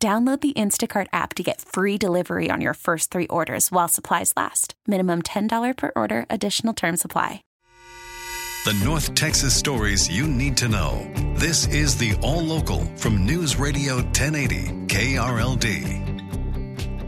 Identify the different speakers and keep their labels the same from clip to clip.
Speaker 1: Download the Instacart app to get free delivery on your first three orders while supplies last. Minimum $10 per order, additional term supply.
Speaker 2: The North Texas stories you need to know. This is the All Local from News Radio 1080 KRLD.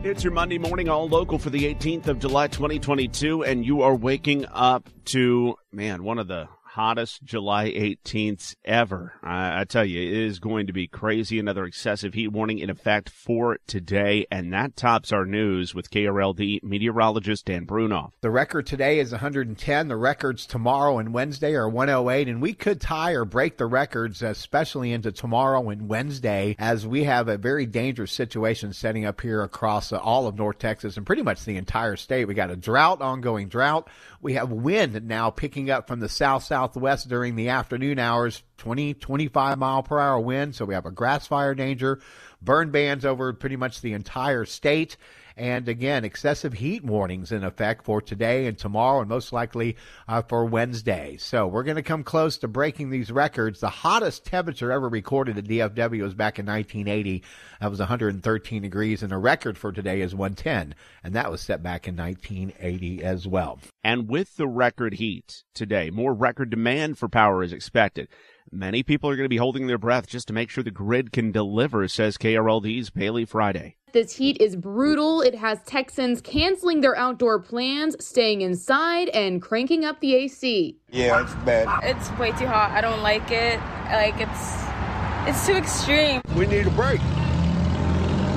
Speaker 3: It's your Monday morning All Local for the 18th of July 2022, and you are waking up to, man, one of the hottest July 18th ever. I, I, tell you, it is going to be crazy. Another excessive heat warning in effect for today, and that tops our news with KRLD meteorologist Dan Brunoff.
Speaker 4: The record today is 110. The records tomorrow and Wednesday are 108, and we could tie or break the records, especially into tomorrow and Wednesday, as we have a very dangerous situation setting up here across all of North Texas and pretty much the entire state. We got a drought, ongoing drought. We have wind now picking up from the south south southwest during the afternoon hours, 20, 25 mile per hour wind. So we have a grass fire danger, burn bans over pretty much the entire state. And again, excessive heat warnings in effect for today and tomorrow, and most likely uh, for Wednesday. So we're going to come close to breaking these records. The hottest temperature ever recorded at DFW was back in 1980. That was 113 degrees, and the record for today is 110, and that was set back in 1980 as well.
Speaker 3: And with the record heat today, more record demand for power is expected. Many people are going to be holding their breath just to make sure the grid can deliver, says KRLD's Bailey Friday.
Speaker 5: This heat is brutal. It has Texans canceling their outdoor plans, staying inside, and cranking up the AC.
Speaker 6: Yeah, it's bad.
Speaker 7: It's way too hot. I don't like it. Like it's it's too extreme.
Speaker 6: We need a break.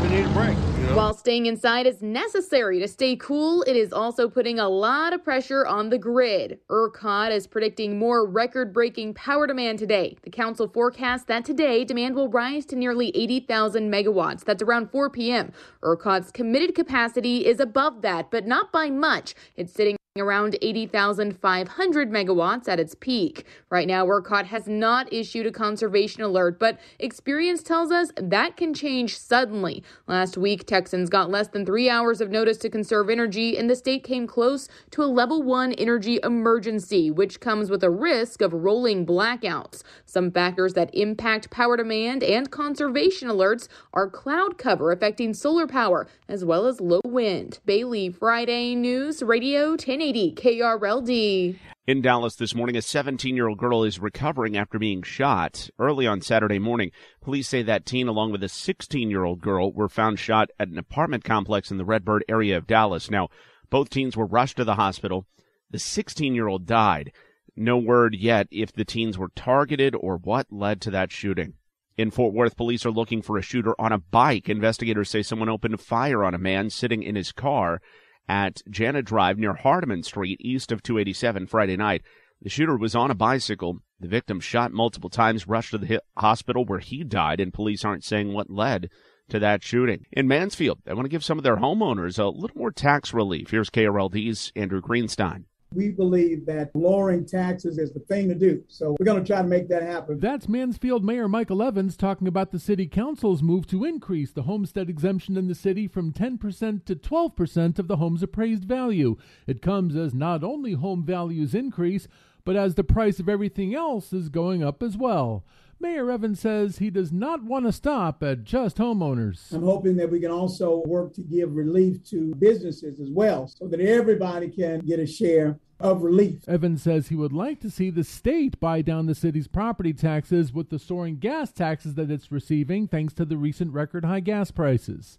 Speaker 6: We need a break.
Speaker 5: While staying inside is necessary to stay cool, it is also putting a lot of pressure on the grid. ERCOT is predicting more record breaking power demand today. The council forecasts that today demand will rise to nearly 80,000 megawatts. That's around 4 p.m. ERCOT's committed capacity is above that, but not by much. It's sitting around 80,500 megawatts at its peak. Right now, ERCOT has not issued a conservation alert, but experience tells us that can change suddenly. Last week, Texans got less than three hours of notice to conserve energy, and the state came close to a level one energy emergency, which comes with a risk of rolling blackouts. Some factors that impact power demand and conservation alerts are cloud cover affecting solar power, as well as low wind. Bailey, Friday News Radio 10. 980 KRLD.
Speaker 3: In Dallas this morning, a 17 year old girl is recovering after being shot. Early on Saturday morning, police say that teen, along with a 16 year old girl, were found shot at an apartment complex in the Redbird area of Dallas. Now, both teens were rushed to the hospital. The 16 year old died. No word yet if the teens were targeted or what led to that shooting. In Fort Worth, police are looking for a shooter on a bike. Investigators say someone opened fire on a man sitting in his car at Janet Drive near Hardeman Street, east of 287, Friday night. The shooter was on a bicycle. The victim shot multiple times, rushed to the hospital where he died, and police aren't saying what led to that shooting. In Mansfield, they want to give some of their homeowners a little more tax relief. Here's KRLD's Andrew Greenstein
Speaker 8: we believe that lowering taxes is the thing to do. So we're going to try to make that happen.
Speaker 9: That's Mansfield Mayor Michael Evans talking about the city council's move to increase the homestead exemption in the city from 10% to 12% of the home's appraised value. It comes as not only home values increase, but as the price of everything else is going up as well. Mayor Evans says he does not want to stop at just homeowners.
Speaker 8: I'm hoping that we can also work to give relief to businesses as well so that everybody can get a share of relief.
Speaker 9: Evans says he would like to see the state buy down the city's property taxes with the soaring gas taxes that it's receiving thanks to the recent record high gas prices.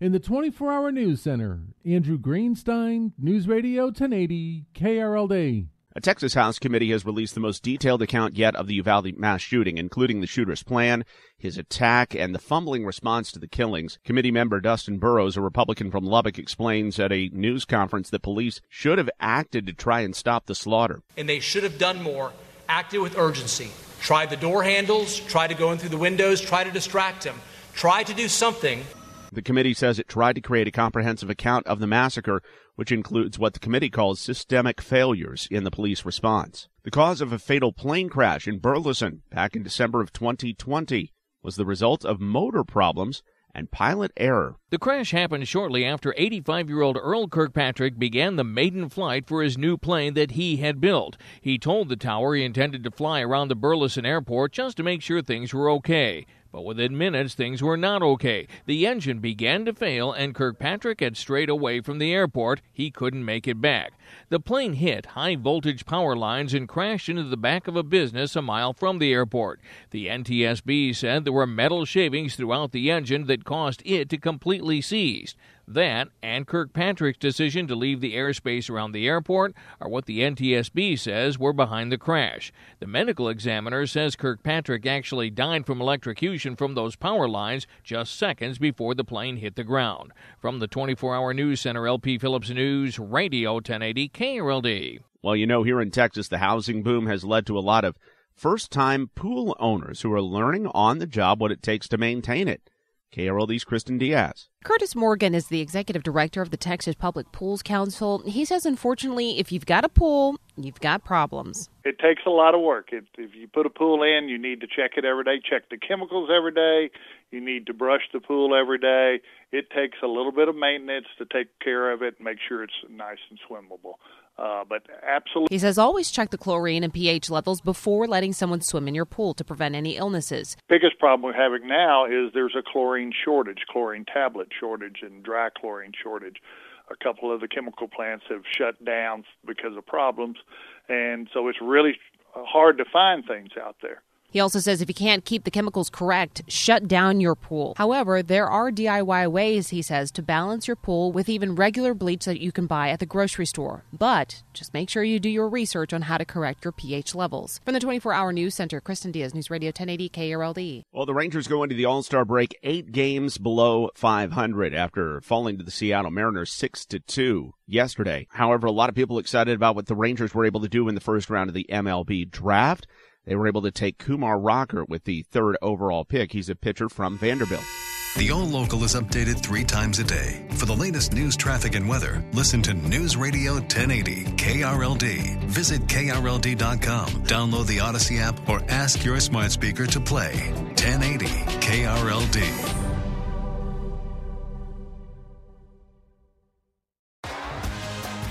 Speaker 9: In the 24 hour news center, Andrew Greenstein, News Radio 1080, KRLD.
Speaker 3: A Texas House committee has released the most detailed account yet of the Uvalde mass shooting, including the shooter's plan, his attack, and the fumbling response to the killings. Committee member Dustin Burrows, a Republican from Lubbock, explains at a news conference that police should have acted to try and stop the slaughter.
Speaker 10: And they should have done more, acted with urgency, tried the door handles, tried to go in through the windows, tried to distract him, tried to do something
Speaker 3: The committee says it tried to create a comprehensive account of the massacre, which includes what the committee calls systemic failures in the police response. The cause of a fatal plane crash in Burleson back in December of 2020 was the result of motor problems and pilot error.
Speaker 11: The crash happened shortly after 85 year old Earl Kirkpatrick began the maiden flight for his new plane that he had built. He told the tower he intended to fly around the Burleson airport just to make sure things were okay. But within minutes, things were not okay. The engine began to fail, and Kirkpatrick had strayed away from the airport. He couldn't make it back. The plane hit high voltage power lines and crashed into the back of a business a mile from the airport. The NTSB said there were metal shavings throughout the engine that caused it to completely seize. That and Kirkpatrick's decision to leave the airspace around the airport are what the NTSB says were behind the crash. The medical examiner says Kirkpatrick actually died from electrocution from those power lines just seconds before the plane hit the ground. From the 24 hour news center, LP Phillips News, Radio 1080 KRLD.
Speaker 3: Well, you know, here in Texas, the housing boom has led to a lot of first time pool owners who are learning on the job what it takes to maintain it. KRLD's Kristen Diaz.
Speaker 12: Curtis Morgan is the executive director of the Texas Public Pools Council. He says, unfortunately, if you've got a pool, you've got problems.
Speaker 13: It takes a lot of work. It, if you put a pool in, you need to check it every day, check the chemicals every day. You need to brush the pool every day. It takes a little bit of maintenance to take care of it and make sure it's nice and swimmable. Uh, but absolutely.
Speaker 12: He says always check the chlorine and pH levels before letting someone swim in your pool to prevent any illnesses.
Speaker 13: Biggest problem we're having now is there's a chlorine shortage, chlorine tablet shortage, and dry chlorine shortage. A couple of the chemical plants have shut down because of problems, and so it's really hard to find things out there.
Speaker 12: He also says if you can't keep the chemicals correct, shut down your pool. However, there are DIY ways, he says, to balance your pool with even regular bleach that you can buy at the grocery store. But just make sure you do your research on how to correct your pH levels. From the 24 hour news center, Kristen Diaz, News Radio 1080 KRLD.
Speaker 3: Well, the Rangers go into the All Star break eight games below 500 after falling to the Seattle Mariners 6 to 2 yesterday. However, a lot of people excited about what the Rangers were able to do in the first round of the MLB draft. They were able to take Kumar Rocker with the third overall pick. He's a pitcher from Vanderbilt.
Speaker 2: The All Local is updated three times a day. For the latest news, traffic, and weather, listen to News Radio 1080 KRLD. Visit KRLD.com, download the Audacy app, or ask your smart speaker to play 1080 KRLD.